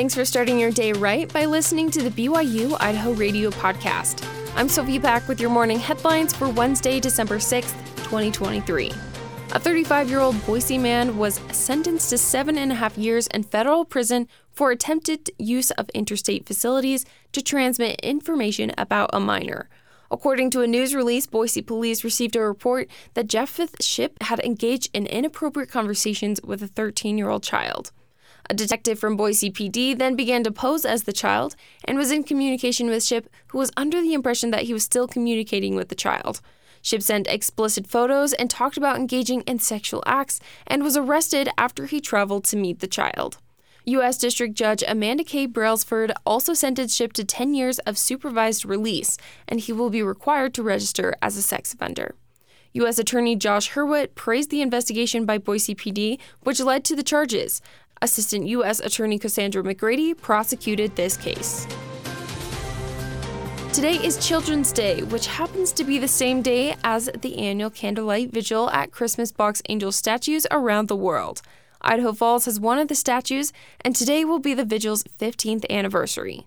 Thanks for starting your day right by listening to the BYU Idaho Radio Podcast. I'm Sophia Pack with your morning headlines for Wednesday, December 6th, 2023. A 35 year old Boise man was sentenced to seven and a half years in federal prison for attempted use of interstate facilities to transmit information about a minor. According to a news release, Boise police received a report that Jepheth Ship had engaged in inappropriate conversations with a 13 year old child. A detective from Boise PD then began to pose as the child and was in communication with Ship, who was under the impression that he was still communicating with the child. Ship sent explicit photos and talked about engaging in sexual acts and was arrested after he traveled to meet the child. U.S. District Judge Amanda K. Brailsford also sentenced Ship to 10 years of supervised release, and he will be required to register as a sex offender. U.S. Attorney Josh Hurwit praised the investigation by Boise PD, which led to the charges. Assistant U.S. Attorney Cassandra McGrady prosecuted this case. Today is Children's Day, which happens to be the same day as the annual candlelight vigil at Christmas box angel statues around the world. Idaho Falls has one of the statues, and today will be the vigil's 15th anniversary.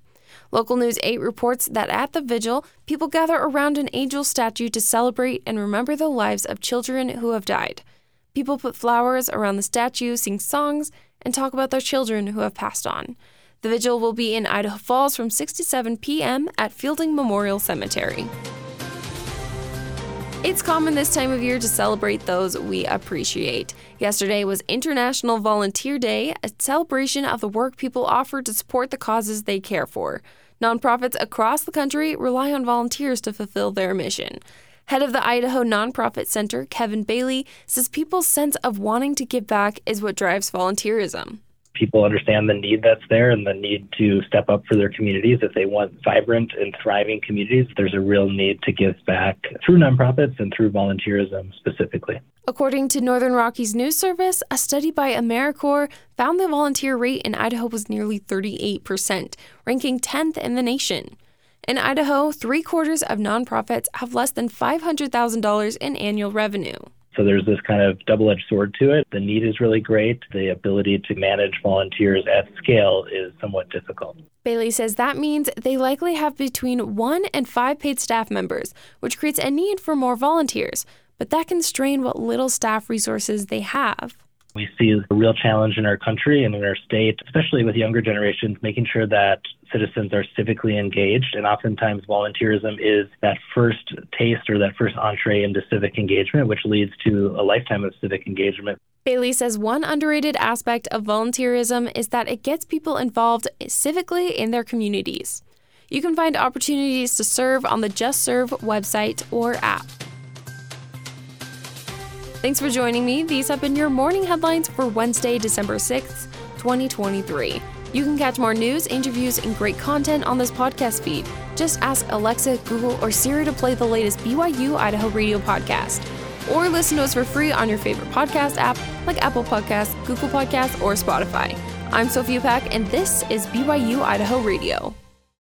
Local News 8 reports that at the vigil, people gather around an angel statue to celebrate and remember the lives of children who have died. People put flowers around the statue, sing songs, and talk about their children who have passed on. The vigil will be in Idaho Falls from 6 to 7 p.m. at Fielding Memorial Cemetery. It's common this time of year to celebrate those we appreciate. Yesterday was International Volunteer Day, a celebration of the work people offer to support the causes they care for. Nonprofits across the country rely on volunteers to fulfill their mission. Head of the Idaho Nonprofit Center, Kevin Bailey, says people's sense of wanting to give back is what drives volunteerism people understand the need that's there and the need to step up for their communities. If they want vibrant and thriving communities, there's a real need to give back through nonprofits and through volunteerism specifically. According to Northern Rockies News Service, a study by AmeriCorps found the volunteer rate in Idaho was nearly 38%, ranking 10th in the nation. In Idaho, three quarters of nonprofits have less than $500,000 in annual revenue. So there's this kind of double edged sword to it. The need is really great. The ability to manage volunteers at scale is somewhat difficult. Bailey says that means they likely have between one and five paid staff members, which creates a need for more volunteers, but that can strain what little staff resources they have. We see a real challenge in our country and in our state, especially with younger generations, making sure that citizens are civically engaged. And oftentimes, volunteerism is that first taste or that first entree into civic engagement, which leads to a lifetime of civic engagement. Bailey says one underrated aspect of volunteerism is that it gets people involved civically in their communities. You can find opportunities to serve on the Just Serve website or app. Thanks for joining me. These have been your morning headlines for Wednesday, December 6th, 2023. You can catch more news, interviews, and great content on this podcast feed. Just ask Alexa, Google, or Siri to play the latest BYU Idaho radio podcast. Or listen to us for free on your favorite podcast app like Apple Podcasts, Google Podcasts, or Spotify. I'm Sophia Pack, and this is BYU Idaho Radio.